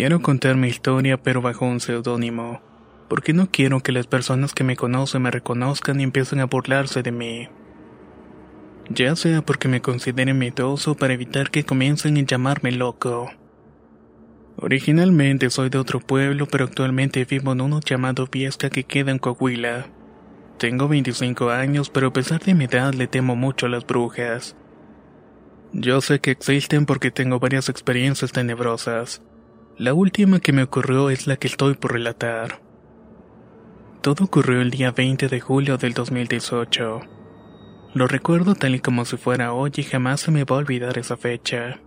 Quiero contar mi historia pero bajo un seudónimo, porque no quiero que las personas que me conocen me reconozcan y empiecen a burlarse de mí. Ya sea porque me consideren miedoso para evitar que comiencen a llamarme loco. Originalmente soy de otro pueblo, pero actualmente vivo en uno llamado Viesca que queda en Coahuila. Tengo 25 años, pero a pesar de mi edad le temo mucho a las brujas. Yo sé que existen porque tengo varias experiencias tenebrosas. La última que me ocurrió es la que estoy por relatar. Todo ocurrió el día 20 de julio del 2018. Lo recuerdo tal y como si fuera hoy y jamás se me va a olvidar esa fecha.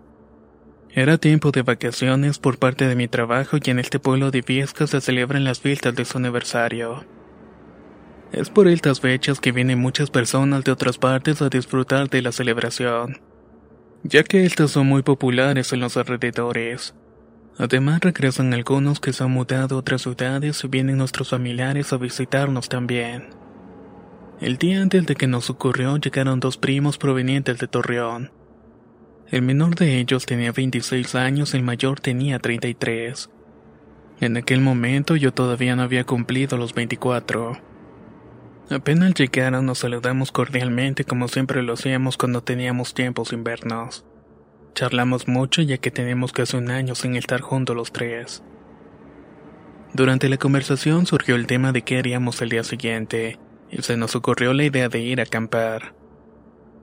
Era tiempo de vacaciones por parte de mi trabajo y en este pueblo de Viesca se celebran las fiestas de su aniversario. Es por estas fechas que vienen muchas personas de otras partes a disfrutar de la celebración, ya que estas son muy populares en los alrededores. Además regresan algunos que se han mudado a otras ciudades y vienen nuestros familiares a visitarnos también. El día antes de que nos ocurrió llegaron dos primos provenientes de Torreón. El menor de ellos tenía 26 años y el mayor tenía 33. En aquel momento yo todavía no había cumplido los 24. Apenas llegaron nos saludamos cordialmente como siempre lo hacíamos cuando teníamos tiempo sin vernos. Charlamos mucho ya que tenemos casi un año sin estar juntos los tres. Durante la conversación surgió el tema de qué haríamos el día siguiente, y se nos ocurrió la idea de ir a acampar.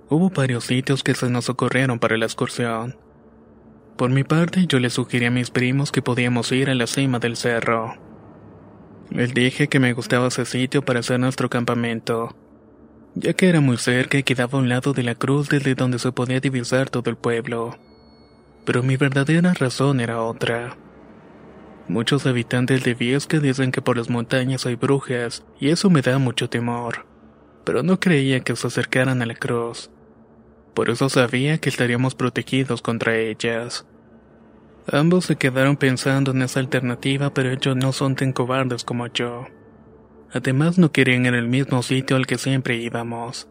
Hubo varios sitios que se nos ocurrieron para la excursión. Por mi parte, yo le sugerí a mis primos que podíamos ir a la cima del cerro. Les dije que me gustaba ese sitio para hacer nuestro campamento, ya que era muy cerca y quedaba a un lado de la cruz desde donde se podía divisar todo el pueblo. Pero mi verdadera razón era otra. Muchos habitantes de Viesca dicen que por las montañas hay brujas, y eso me da mucho temor. Pero no creía que se acercaran a la cruz. Por eso sabía que estaríamos protegidos contra ellas. Ambos se quedaron pensando en esa alternativa, pero ellos no son tan cobardes como yo. Además no querían ir al mismo sitio al que siempre íbamos.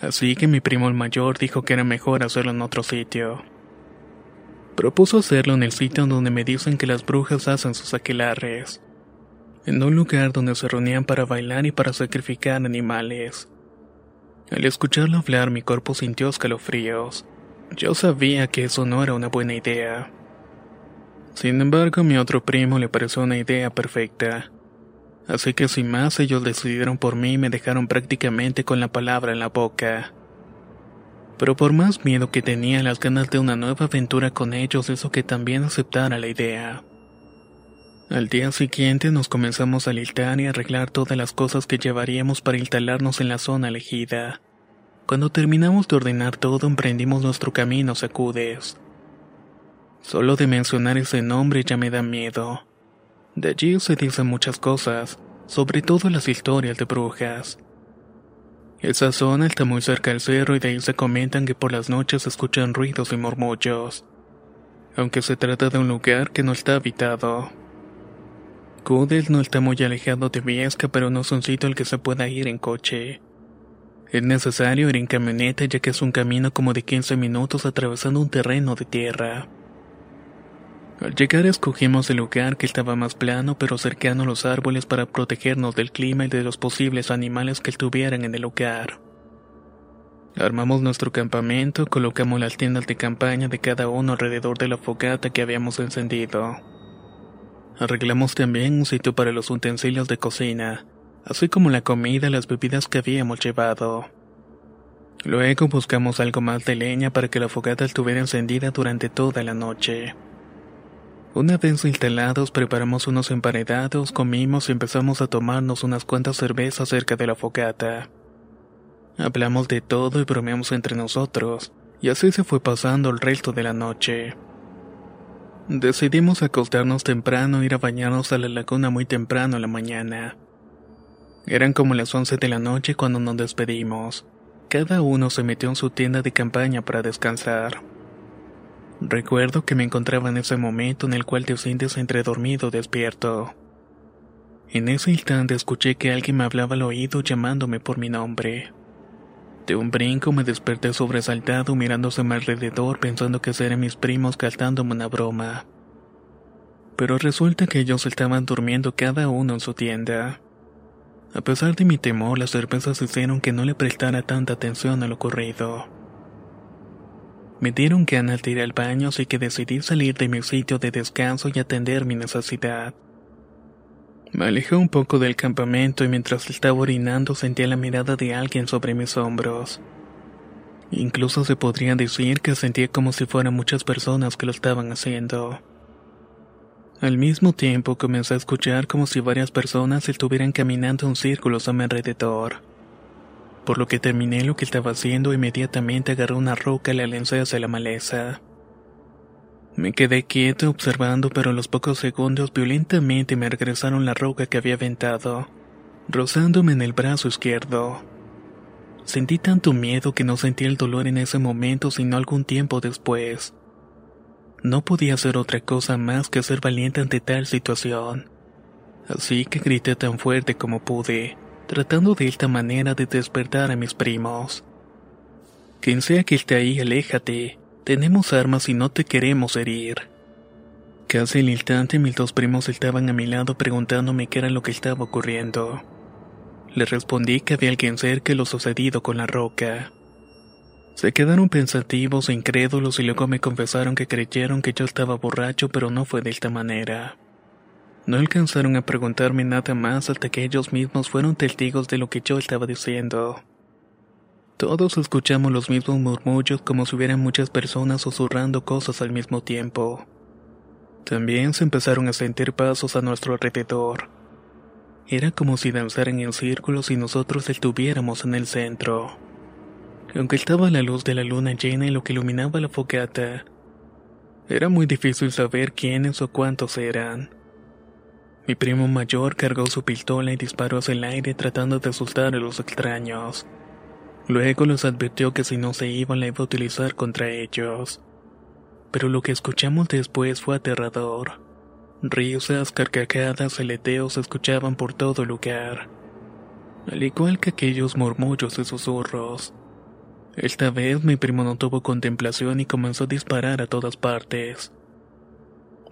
Así que mi primo el mayor dijo que era mejor hacerlo en otro sitio. Propuso hacerlo en el sitio donde me dicen que las brujas hacen sus aquelarres. En un lugar donde se reunían para bailar y para sacrificar animales. Al escucharlo hablar mi cuerpo sintió escalofríos. Yo sabía que eso no era una buena idea. Sin embargo, a mi otro primo le pareció una idea perfecta. Así que sin más ellos decidieron por mí y me dejaron prácticamente con la palabra en la boca. Pero por más miedo que tenía las ganas de una nueva aventura con ellos hizo que también aceptara la idea. Al día siguiente nos comenzamos a listar y arreglar todas las cosas que llevaríamos para instalarnos en la zona elegida. Cuando terminamos de ordenar todo emprendimos nuestro camino sacudes. Solo de mencionar ese nombre ya me da miedo. De allí se dicen muchas cosas, sobre todo las historias de brujas. Esa zona está muy cerca del cerro y de ahí se comentan que por las noches se escuchan ruidos y murmullos, aunque se trata de un lugar que no está habitado. Kudel no está muy alejado de Viesca, pero no es un sitio al que se pueda ir en coche. Es necesario ir en camioneta ya que es un camino como de 15 minutos atravesando un terreno de tierra. Al llegar escogimos el lugar que estaba más plano pero cercano a los árboles para protegernos del clima y de los posibles animales que estuvieran en el lugar. Armamos nuestro campamento, colocamos las tiendas de campaña de cada uno alrededor de la fogata que habíamos encendido. Arreglamos también un sitio para los utensilios de cocina, así como la comida y las bebidas que habíamos llevado. Luego buscamos algo más de leña para que la fogata estuviera encendida durante toda la noche. Una vez instalados, preparamos unos emparedados, comimos y empezamos a tomarnos unas cuantas cervezas cerca de la fogata. Hablamos de todo y bromeamos entre nosotros, y así se fue pasando el resto de la noche. Decidimos acostarnos temprano e ir a bañarnos a la laguna muy temprano en la mañana. Eran como las 11 de la noche cuando nos despedimos. Cada uno se metió en su tienda de campaña para descansar. Recuerdo que me encontraba en ese momento en el cual te sientes entre dormido o despierto. En ese instante escuché que alguien me hablaba al oído llamándome por mi nombre. De un brinco me desperté sobresaltado mirándose a mi alrededor pensando que eran mis primos cantándome una broma. Pero resulta que ellos estaban durmiendo cada uno en su tienda. A pesar de mi temor, las cervezas hicieron que no le prestara tanta atención a lo ocurrido. Me dieron ganas de ir al baño, así que decidí salir de mi sitio de descanso y atender mi necesidad. Me alejé un poco del campamento y mientras estaba orinando sentía la mirada de alguien sobre mis hombros. Incluso se podría decir que sentía como si fueran muchas personas que lo estaban haciendo. Al mismo tiempo comencé a escuchar como si varias personas estuvieran caminando en círculos a mi alrededor por lo que terminé lo que estaba haciendo e inmediatamente agarré una roca y la lancé hacia la maleza. Me quedé quieto observando, pero a los pocos segundos violentamente me regresaron la roca que había aventado, rozándome en el brazo izquierdo. Sentí tanto miedo que no sentí el dolor en ese momento sino algún tiempo después. No podía hacer otra cosa más que ser valiente ante tal situación. Así que grité tan fuerte como pude tratando de esta manera de despertar a mis primos. Quien sea que esté ahí, aléjate. Tenemos armas y no te queremos herir. Casi al instante mis dos primos estaban a mi lado preguntándome qué era lo que estaba ocurriendo. Les respondí que había alguien cerca de lo sucedido con la roca. Se quedaron pensativos e incrédulos y luego me confesaron que creyeron que yo estaba borracho pero no fue de esta manera. No alcanzaron a preguntarme nada más hasta que ellos mismos fueron testigos de lo que yo estaba diciendo. Todos escuchamos los mismos murmullos como si hubieran muchas personas susurrando cosas al mismo tiempo. También se empezaron a sentir pasos a nuestro alrededor. Era como si danzaran en círculos y nosotros estuviéramos en el centro. Aunque estaba la luz de la luna llena y lo que iluminaba la fogata, era muy difícil saber quiénes o cuántos eran. Mi primo mayor cargó su pistola y disparó hacia el aire tratando de asustar a los extraños. Luego les advirtió que si no se iban la iba a utilizar contra ellos. Pero lo que escuchamos después fue aterrador. Risas, carcajadas, aleteos se escuchaban por todo lugar. Al igual que aquellos murmullos y susurros. Esta vez mi primo no tuvo contemplación y comenzó a disparar a todas partes.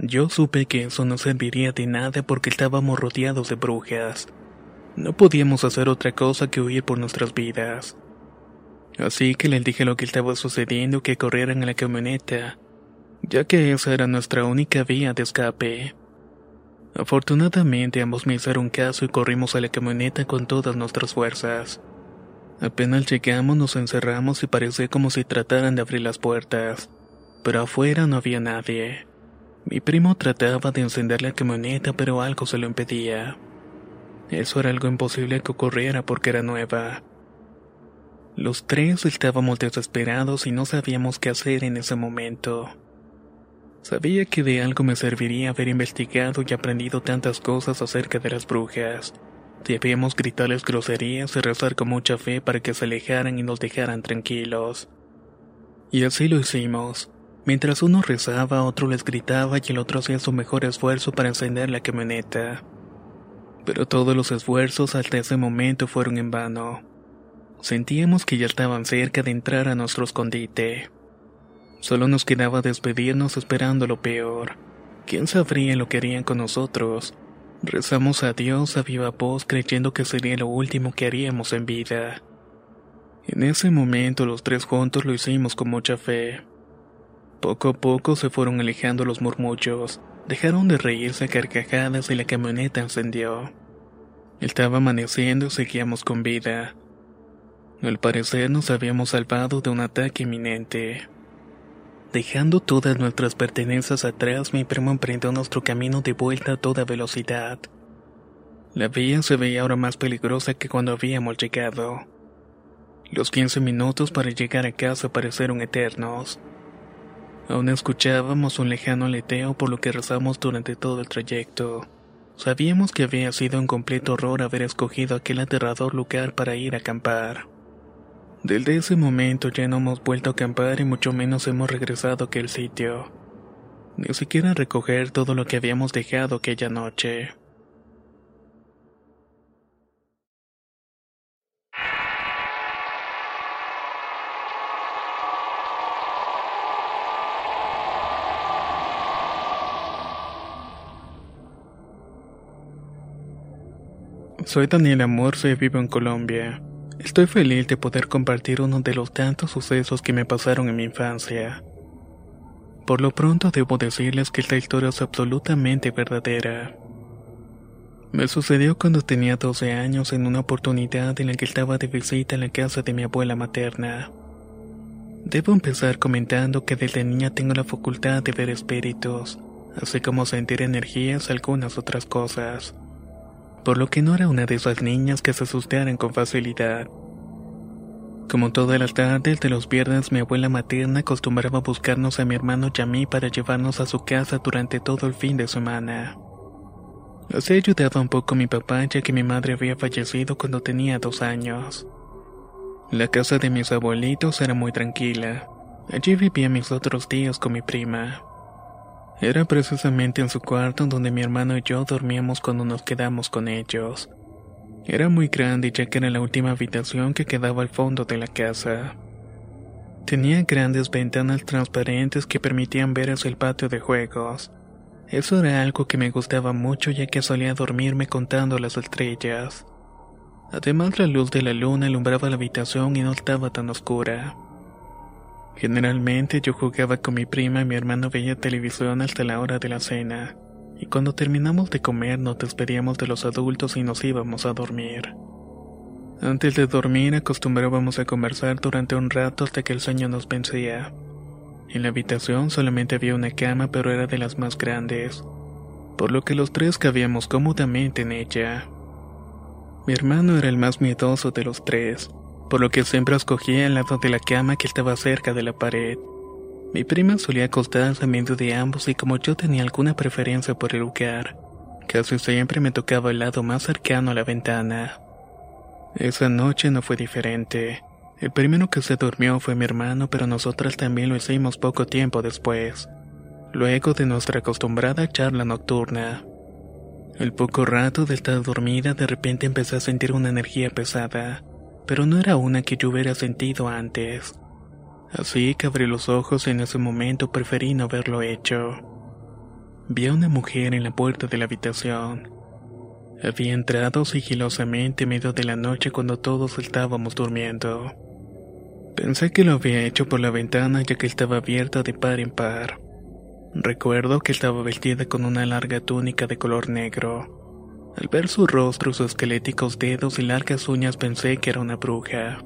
Yo supe que eso no serviría de nada porque estábamos rodeados de brujas. No podíamos hacer otra cosa que huir por nuestras vidas. Así que les dije lo que estaba sucediendo que corrieran a la camioneta, ya que esa era nuestra única vía de escape. Afortunadamente ambos me hicieron caso y corrimos a la camioneta con todas nuestras fuerzas. Apenas llegamos nos encerramos y parecía como si trataran de abrir las puertas, pero afuera no había nadie. Mi primo trataba de encender la camioneta, pero algo se lo impedía. Eso era algo imposible que ocurriera porque era nueva. Los tres estábamos desesperados y no sabíamos qué hacer en ese momento. Sabía que de algo me serviría haber investigado y aprendido tantas cosas acerca de las brujas, Debíamos gritarles groserías y rezar con mucha fe para que se alejaran y nos dejaran tranquilos. Y así lo hicimos. Mientras uno rezaba, otro les gritaba y el otro hacía su mejor esfuerzo para encender la camioneta. Pero todos los esfuerzos hasta ese momento fueron en vano. Sentíamos que ya estaban cerca de entrar a nuestro escondite. Solo nos quedaba despedirnos esperando lo peor. ¿Quién sabría lo que harían con nosotros? Rezamos a Dios a viva voz creyendo que sería lo último que haríamos en vida. En ese momento los tres juntos lo hicimos con mucha fe. Poco a poco se fueron alejando los murmullos, dejaron de reírse a carcajadas y la camioneta encendió. Estaba amaneciendo y seguíamos con vida. Al parecer nos habíamos salvado de un ataque inminente. Dejando todas nuestras pertenencias atrás, mi primo emprendió nuestro camino de vuelta a toda velocidad. La vía se veía ahora más peligrosa que cuando habíamos llegado. Los 15 minutos para llegar a casa parecieron eternos. Aún escuchábamos un lejano aleteo por lo que rezamos durante todo el trayecto. Sabíamos que había sido un completo horror haber escogido aquel aterrador lugar para ir a acampar. Desde ese momento ya no hemos vuelto a acampar y mucho menos hemos regresado a aquel sitio. Ni siquiera recoger todo lo que habíamos dejado aquella noche. Soy Daniel Amorce vivo en Colombia. Estoy feliz de poder compartir uno de los tantos sucesos que me pasaron en mi infancia. Por lo pronto debo decirles que esta historia es absolutamente verdadera. Me sucedió cuando tenía 12 años en una oportunidad en la que estaba de visita en la casa de mi abuela materna. Debo empezar comentando que desde niña tengo la facultad de ver espíritus, así como sentir energías algunas otras cosas por lo que no era una de esas niñas que se asustaran con facilidad. Como todas las tardes de los viernes, mi abuela materna acostumbraba buscarnos a mi hermano y a mí para llevarnos a su casa durante todo el fin de semana. Así ayudaba un poco a mi papá ya que mi madre había fallecido cuando tenía dos años. La casa de mis abuelitos era muy tranquila. Allí vivían mis otros tíos con mi prima. Era precisamente en su cuarto donde mi hermano y yo dormíamos cuando nos quedamos con ellos. Era muy grande ya que era la última habitación que quedaba al fondo de la casa. Tenía grandes ventanas transparentes que permitían ver hacia el patio de juegos. Eso era algo que me gustaba mucho ya que solía dormirme contando las estrellas. Además la luz de la luna alumbraba la habitación y no estaba tan oscura. Generalmente yo jugaba con mi prima y mi hermano veía televisión hasta la hora de la cena, y cuando terminamos de comer nos despedíamos de los adultos y nos íbamos a dormir. Antes de dormir acostumbrábamos a conversar durante un rato hasta que el sueño nos vencía. En la habitación solamente había una cama pero era de las más grandes, por lo que los tres cabíamos cómodamente en ella. Mi hermano era el más miedoso de los tres, por lo que siempre escogía el lado de la cama que estaba cerca de la pared. Mi prima solía acostarse en medio de ambos y como yo tenía alguna preferencia por el lugar, casi siempre me tocaba el lado más cercano a la ventana. Esa noche no fue diferente. El primero que se durmió fue mi hermano, pero nosotras también lo hicimos poco tiempo después, luego de nuestra acostumbrada charla nocturna. El poco rato de estar dormida de repente empecé a sentir una energía pesada pero no era una que yo hubiera sentido antes. Así que abrí los ojos y en ese momento preferí no haberlo hecho. Vi a una mujer en la puerta de la habitación. Había entrado sigilosamente en medio de la noche cuando todos estábamos durmiendo. Pensé que lo había hecho por la ventana ya que estaba abierta de par en par. Recuerdo que estaba vestida con una larga túnica de color negro. Al ver su rostro, sus esqueléticos dedos y largas uñas pensé que era una bruja.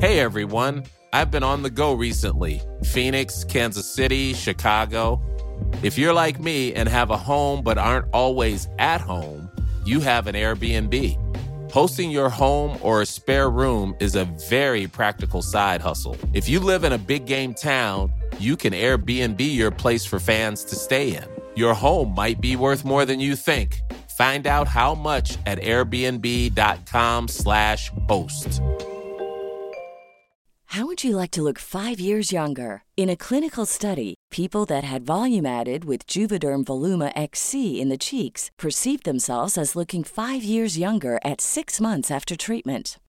Hey everyone, I've been on the go recently. Phoenix, Kansas City, Chicago. If you're like me and have a home but aren't always at home, you have an Airbnb. Hosting your home or a spare room is a very practical side hustle. If you live in a big game town, you can Airbnb your place for fans to stay in. your home might be worth more than you think. Find out how much at airbnb.com/slash host. How would you like to look five years younger? In a clinical study, people that had volume added with Juvederm Voluma XC in the cheeks perceived themselves as looking five years younger at six months after treatment.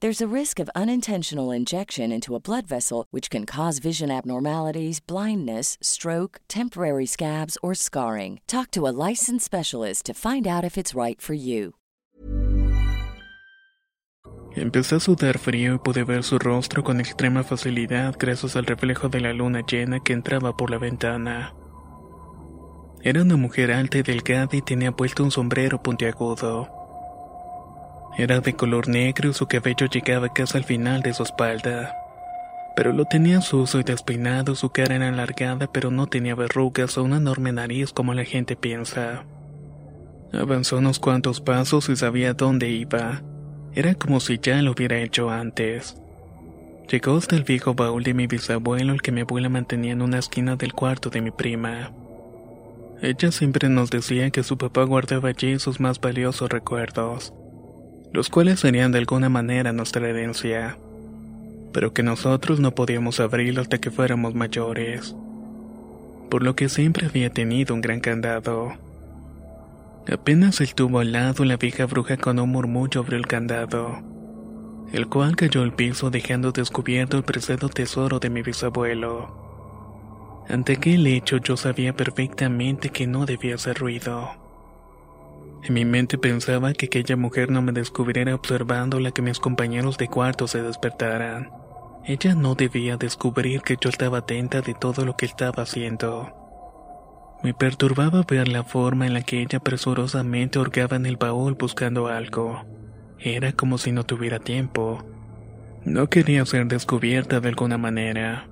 There's a risk of unintentional injection into a blood vessel, which can cause vision abnormalities, blindness, stroke, temporary scabs, or scarring. Talk to a licensed specialist to find out if it's right for you. Empecé a sudar frío y pude ver su rostro con extrema facilidad gracias al reflejo de la luna llena que entraba por la ventana. Era una mujer alta y delgada y tenía puesto un sombrero puntiagudo. Era de color negro y su cabello llegaba casi al final de su espalda. Pero lo tenía sucio y despeinado, su cara era alargada pero no tenía verrugas o una enorme nariz como la gente piensa. Avanzó unos cuantos pasos y sabía dónde iba. Era como si ya lo hubiera hecho antes. Llegó hasta el viejo baúl de mi bisabuelo, el que mi abuela mantenía en una esquina del cuarto de mi prima. Ella siempre nos decía que su papá guardaba allí sus más valiosos recuerdos, los cuales serían de alguna manera nuestra herencia, pero que nosotros no podíamos abrirlo hasta que fuéramos mayores, por lo que siempre había tenido un gran candado. Apenas estuvo al lado, la vieja bruja con un murmullo abrió el candado, el cual cayó al piso dejando descubierto el preciado tesoro de mi bisabuelo. Ante aquel hecho yo sabía perfectamente que no debía hacer ruido. En mi mente pensaba que aquella mujer no me descubriera observando la que mis compañeros de cuarto se despertaran. Ella no debía descubrir que yo estaba atenta de todo lo que estaba haciendo. Me perturbaba ver la forma en la que ella presurosamente hurgaba en el baúl buscando algo. Era como si no tuviera tiempo. No quería ser descubierta de alguna manera.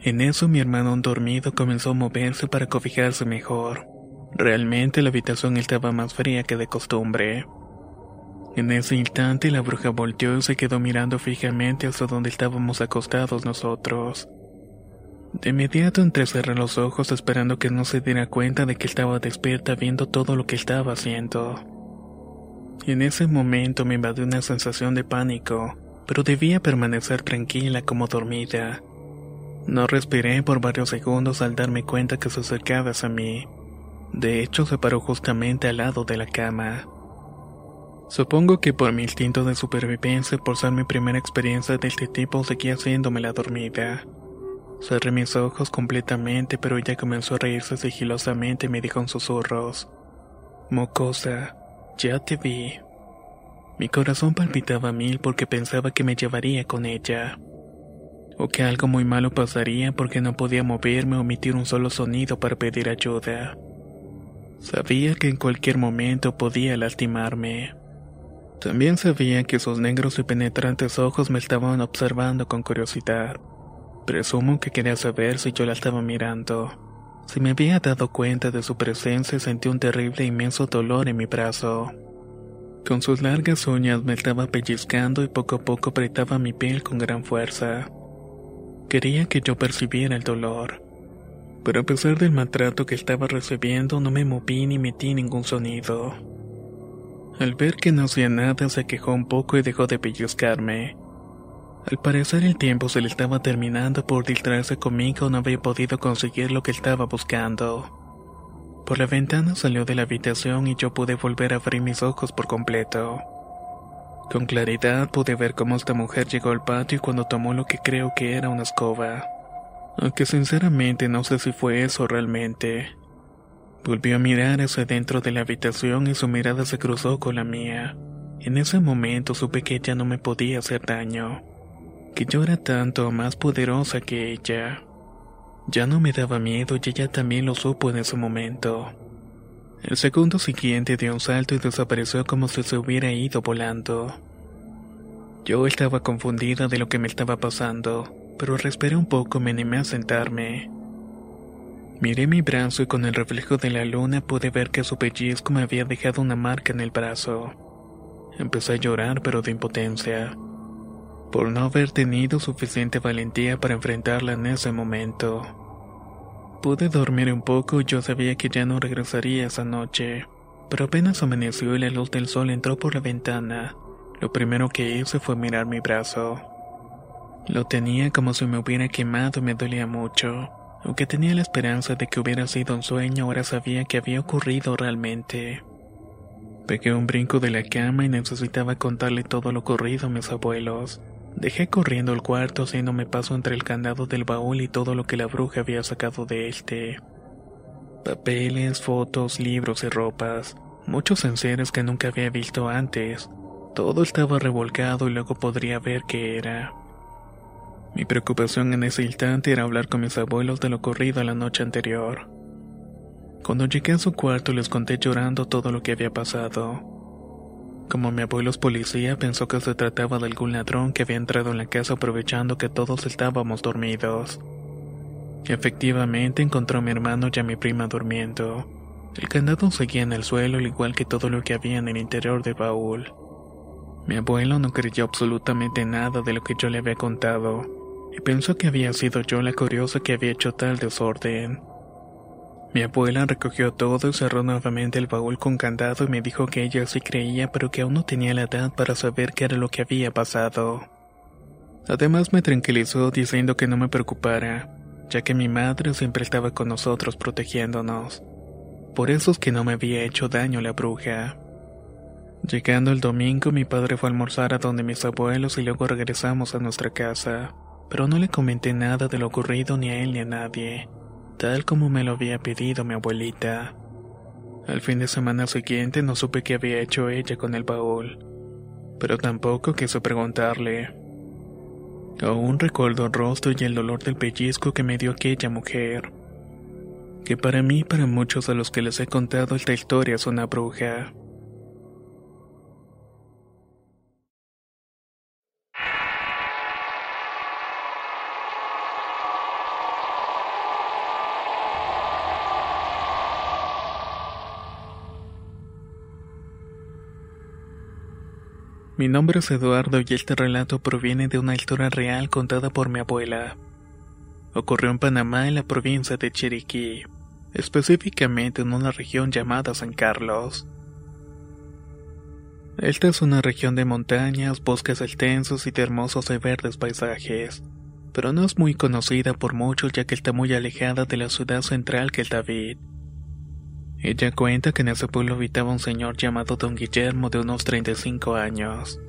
En eso mi hermano dormido comenzó a moverse para cobijarse mejor. Realmente la habitación estaba más fría que de costumbre. En ese instante la bruja volteó y se quedó mirando fijamente hacia donde estábamos acostados nosotros. De inmediato entrecerré los ojos esperando que no se diera cuenta de que estaba despierta viendo todo lo que estaba haciendo. En ese momento me invadió una sensación de pánico, pero debía permanecer tranquila como dormida. No respiré por varios segundos al darme cuenta que se acercaba a mí. De hecho, se paró justamente al lado de la cama. Supongo que por mi instinto de supervivencia, por ser mi primera experiencia de este tipo, seguía haciéndome la dormida. Cerré mis ojos completamente, pero ella comenzó a reírse sigilosamente y me dijo en susurros: Mocosa, ya te vi. Mi corazón palpitaba a mil porque pensaba que me llevaría con ella. O que algo muy malo pasaría porque no podía moverme o emitir un solo sonido para pedir ayuda. Sabía que en cualquier momento podía lastimarme. También sabía que sus negros y penetrantes ojos me estaban observando con curiosidad. Presumo que quería saber si yo la estaba mirando. Si me había dado cuenta de su presencia, sentí un terrible e inmenso dolor en mi brazo. Con sus largas uñas me estaba pellizcando y poco a poco apretaba mi piel con gran fuerza. Quería que yo percibiera el dolor. Pero a pesar del maltrato que estaba recibiendo, no me moví ni metí ningún sonido. Al ver que no hacía nada, se quejó un poco y dejó de pellizcarme. Al parecer el tiempo se le estaba terminando por distraerse conmigo, no había podido conseguir lo que estaba buscando. Por la ventana salió de la habitación y yo pude volver a abrir mis ojos por completo. Con claridad pude ver cómo esta mujer llegó al patio cuando tomó lo que creo que era una escoba. Aunque sinceramente no sé si fue eso realmente. Volvió a mirar hacia dentro de la habitación y su mirada se cruzó con la mía. En ese momento supe que ella no me podía hacer daño. que yo era tanto más poderosa que ella. Ya no me daba miedo y ella también lo supo en ese momento. El segundo siguiente dio un salto y desapareció como si se hubiera ido volando. Yo estaba confundida de lo que me estaba pasando, pero respiré un poco me animé a sentarme. Miré mi brazo y con el reflejo de la luna pude ver que su pellizco me había dejado una marca en el brazo. Empecé a llorar pero de impotencia, por no haber tenido suficiente valentía para enfrentarla en ese momento. Pude dormir un poco y yo sabía que ya no regresaría esa noche, pero apenas amaneció y la luz del sol entró por la ventana. Lo primero que hice fue mirar mi brazo. Lo tenía como si me hubiera quemado y me dolía mucho. Aunque tenía la esperanza de que hubiera sido un sueño, ahora sabía que había ocurrido realmente. Pegué un brinco de la cama y necesitaba contarle todo lo ocurrido a mis abuelos. Dejé corriendo el cuarto haciéndome paso entre el candado del baúl y todo lo que la bruja había sacado de este. Papeles, fotos, libros y ropas, muchos enseres que nunca había visto antes. Todo estaba revolcado y luego podría ver qué era. Mi preocupación en ese instante era hablar con mis abuelos de lo ocurrido la noche anterior. Cuando llegué a su cuarto les conté llorando todo lo que había pasado. Como mi abuelo es policía, pensó que se trataba de algún ladrón que había entrado en la casa aprovechando que todos estábamos dormidos. Efectivamente encontró a mi hermano y a mi prima durmiendo. El candado seguía en el suelo al igual que todo lo que había en el interior del baúl. Mi abuelo no creyó absolutamente nada de lo que yo le había contado, y pensó que había sido yo la curiosa que había hecho tal desorden. Mi abuela recogió todo y cerró nuevamente el baúl con candado y me dijo que ella sí creía pero que aún no tenía la edad para saber qué era lo que había pasado. Además me tranquilizó diciendo que no me preocupara, ya que mi madre siempre estaba con nosotros protegiéndonos. Por eso es que no me había hecho daño la bruja. Llegando el domingo mi padre fue a almorzar a donde mis abuelos y luego regresamos a nuestra casa, pero no le comenté nada de lo ocurrido ni a él ni a nadie tal como me lo había pedido mi abuelita. Al fin de semana siguiente no supe qué había hecho ella con el baúl, pero tampoco quise preguntarle. Aún recuerdo el rostro y el dolor del pellizco que me dio aquella mujer, que para mí y para muchos a los que les he contado esta historia es una bruja. Mi nombre es Eduardo y este relato proviene de una historia real contada por mi abuela. Ocurrió en Panamá, en la provincia de Chiriquí, específicamente en una región llamada San Carlos. Esta es una región de montañas, bosques extensos y de hermosos y verdes paisajes, pero no es muy conocida por muchos ya que está muy alejada de la ciudad central que es David. Ella cuenta que en ese pueblo habitaba un señor llamado Don Guillermo de unos 35 años.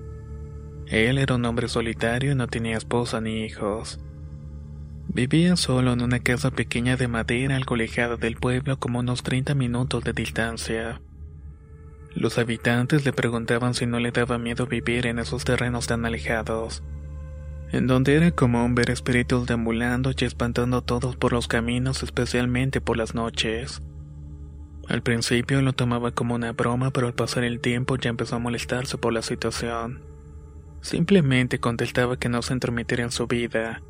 Él era un hombre solitario y no tenía esposa ni hijos. Vivía solo en una casa pequeña de madera algo del pueblo como unos 30 minutos de distancia. Los habitantes le preguntaban si no le daba miedo vivir en esos terrenos tan alejados, en donde era común ver espíritus deambulando y espantando a todos por los caminos, especialmente por las noches. Al principio lo tomaba como una broma, pero al pasar el tiempo ya empezó a molestarse por la situación. Simplemente contestaba que no se entrometiera en su vida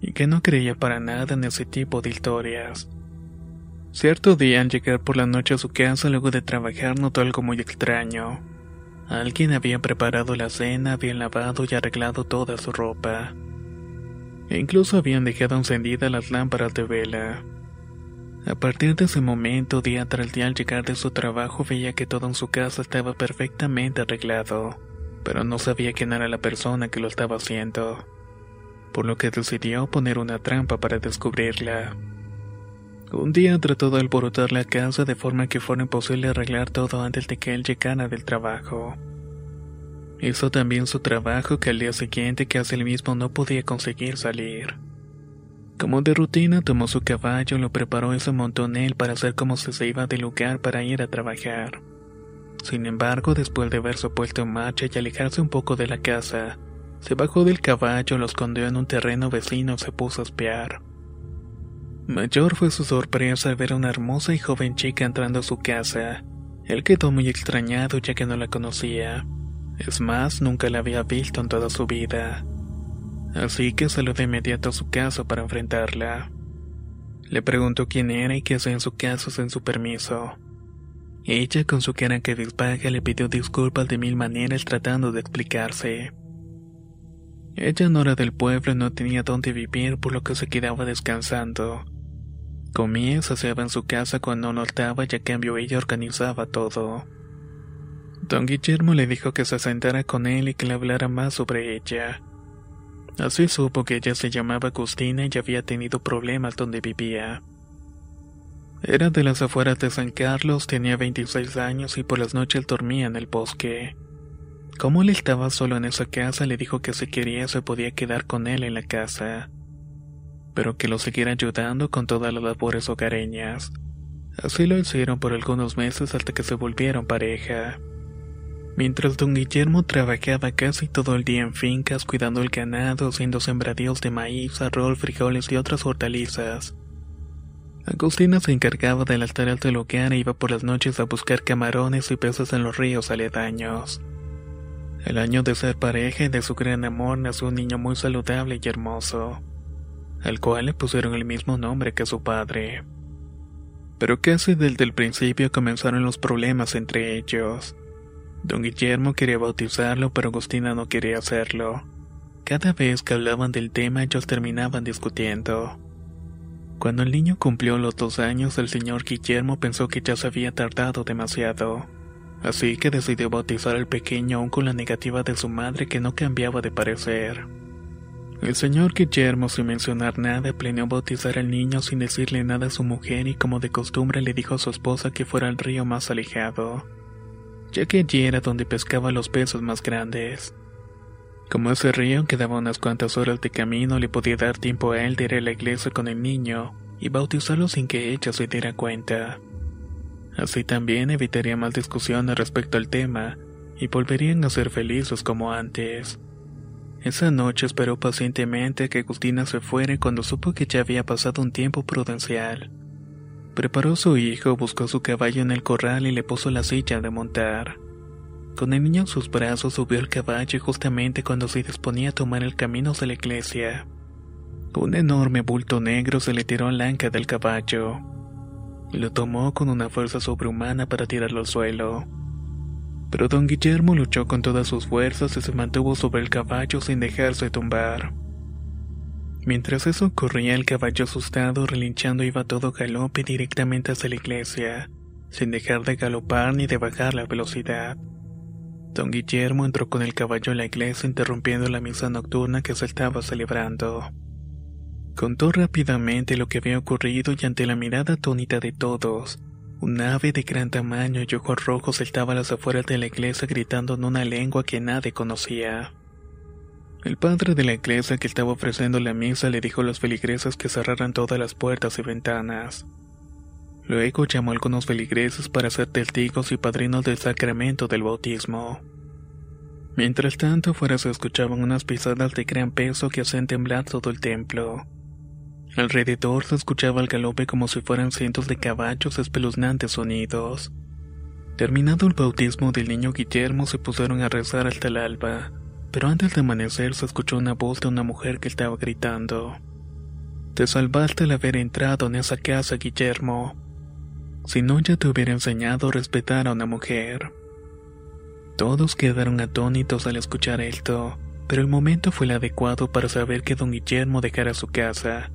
y que no creía para nada en ese tipo de historias. Cierto día al llegar por la noche a su casa luego de trabajar notó algo muy extraño. Alguien había preparado la cena, habían lavado y arreglado toda su ropa. E incluso habían dejado encendidas las lámparas de vela. A partir de ese momento, día tras día al llegar de su trabajo, veía que todo en su casa estaba perfectamente arreglado, pero no sabía quién era la persona que lo estaba haciendo, por lo que decidió poner una trampa para descubrirla. Un día trató de alborotar la casa de forma que fuera imposible arreglar todo antes de que él llegara del trabajo. Hizo también su trabajo que al día siguiente casi el mismo no podía conseguir salir. Como de rutina, tomó su caballo, lo preparó y se montó en él para hacer como si se iba de lugar para ir a trabajar. Sin embargo, después de haberse puesto en marcha y alejarse un poco de la casa, Se bajó del caballo, lo escondió en un terreno vecino y se puso a espiar. Mayor fue su sorpresa al ver a una hermosa y joven chica entrando a su casa. Él quedó muy extrañado ya que no la conocía. Es más, nunca la había visto en toda su vida. Así que salió de inmediato a su casa para enfrentarla. Le preguntó quién era y qué hacía en su casa sin su permiso. Ella, con su cara que dispaga, le pidió disculpas de mil maneras tratando de explicarse. Ella no era del pueblo y no tenía dónde vivir, por lo que se quedaba descansando. Comía y saciaba en su casa cuando no estaba y a cambio ella organizaba todo. Don Guillermo le dijo que se sentara con él y que le hablara más sobre ella. Así supo que ella se llamaba Agustina y había tenido problemas donde vivía. Era de las afueras de San Carlos, tenía 26 años y por las noches dormía en el bosque. Como él estaba solo en esa casa, le dijo que si quería se podía quedar con él en la casa pero que lo siguiera ayudando con todas las labores hogareñas. Así lo hicieron por algunos meses hasta que se volvieron pareja. Mientras don Guillermo trabajaba casi todo el día en fincas cuidando el ganado, haciendo sembradíos de maíz, arroz, frijoles y otras hortalizas. Agustina se encargaba del altar del hogar e iba por las noches a buscar camarones y peces en los ríos aledaños. El año de ser pareja y de su gran amor nació un niño muy saludable y hermoso al cual le pusieron el mismo nombre que su padre. Pero casi desde el principio comenzaron los problemas entre ellos. Don Guillermo quería bautizarlo, pero Agustina no quería hacerlo. Cada vez que hablaban del tema ellos terminaban discutiendo. Cuando el niño cumplió los dos años, el señor Guillermo pensó que ya se había tardado demasiado. Así que decidió bautizar al pequeño aún con la negativa de su madre que no cambiaba de parecer. El señor Guillermo, sin mencionar nada, planeó bautizar al niño sin decirle nada a su mujer y como de costumbre le dijo a su esposa que fuera al río más alejado, ya que allí era donde pescaba los peces más grandes. Como ese río quedaba unas cuantas horas de camino, le podía dar tiempo a él de ir a la iglesia con el niño y bautizarlo sin que ella se diera cuenta. Así también evitaría más discusiones respecto al tema y volverían a ser felices como antes. Esa noche esperó pacientemente que Agustina se fuera cuando supo que ya había pasado un tiempo prudencial. Preparó su hijo, buscó su caballo en el corral y le puso la silla de montar. Con el niño en sus brazos subió al caballo justamente cuando se disponía a tomar el camino hacia la iglesia. Un enorme bulto negro se le tiró al anca del caballo. Y lo tomó con una fuerza sobrehumana para tirarlo al suelo pero don Guillermo luchó con todas sus fuerzas y se mantuvo sobre el caballo sin dejarse tumbar. Mientras eso ocurría, el caballo asustado, relinchando, iba todo galope directamente hacia la iglesia, sin dejar de galopar ni de bajar la velocidad. Don Guillermo entró con el caballo en la iglesia interrumpiendo la misa nocturna que se estaba celebrando. Contó rápidamente lo que había ocurrido y ante la mirada atónita de todos, un ave de gran tamaño y ojos rojos saltaba a las afueras de la iglesia gritando en una lengua que nadie conocía. El padre de la iglesia que estaba ofreciendo la misa le dijo a los feligreses que cerraran todas las puertas y ventanas. Luego llamó a algunos feligreses para ser testigos y padrinos del sacramento del bautismo. Mientras tanto, fuera se escuchaban unas pisadas de gran peso que hacían temblar todo el templo. Alrededor se escuchaba el galope como si fueran cientos de caballos espeluznantes sonidos. Terminado el bautismo del niño Guillermo se pusieron a rezar hasta el alba, pero antes de amanecer se escuchó una voz de una mujer que estaba gritando. Te salvaste al haber entrado en esa casa, Guillermo. Si no ya te hubiera enseñado a respetar a una mujer. Todos quedaron atónitos al escuchar esto, pero el momento fue el adecuado para saber que don Guillermo dejara su casa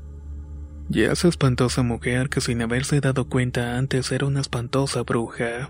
y esa espantosa mujer que sin haberse dado cuenta antes era una espantosa bruja.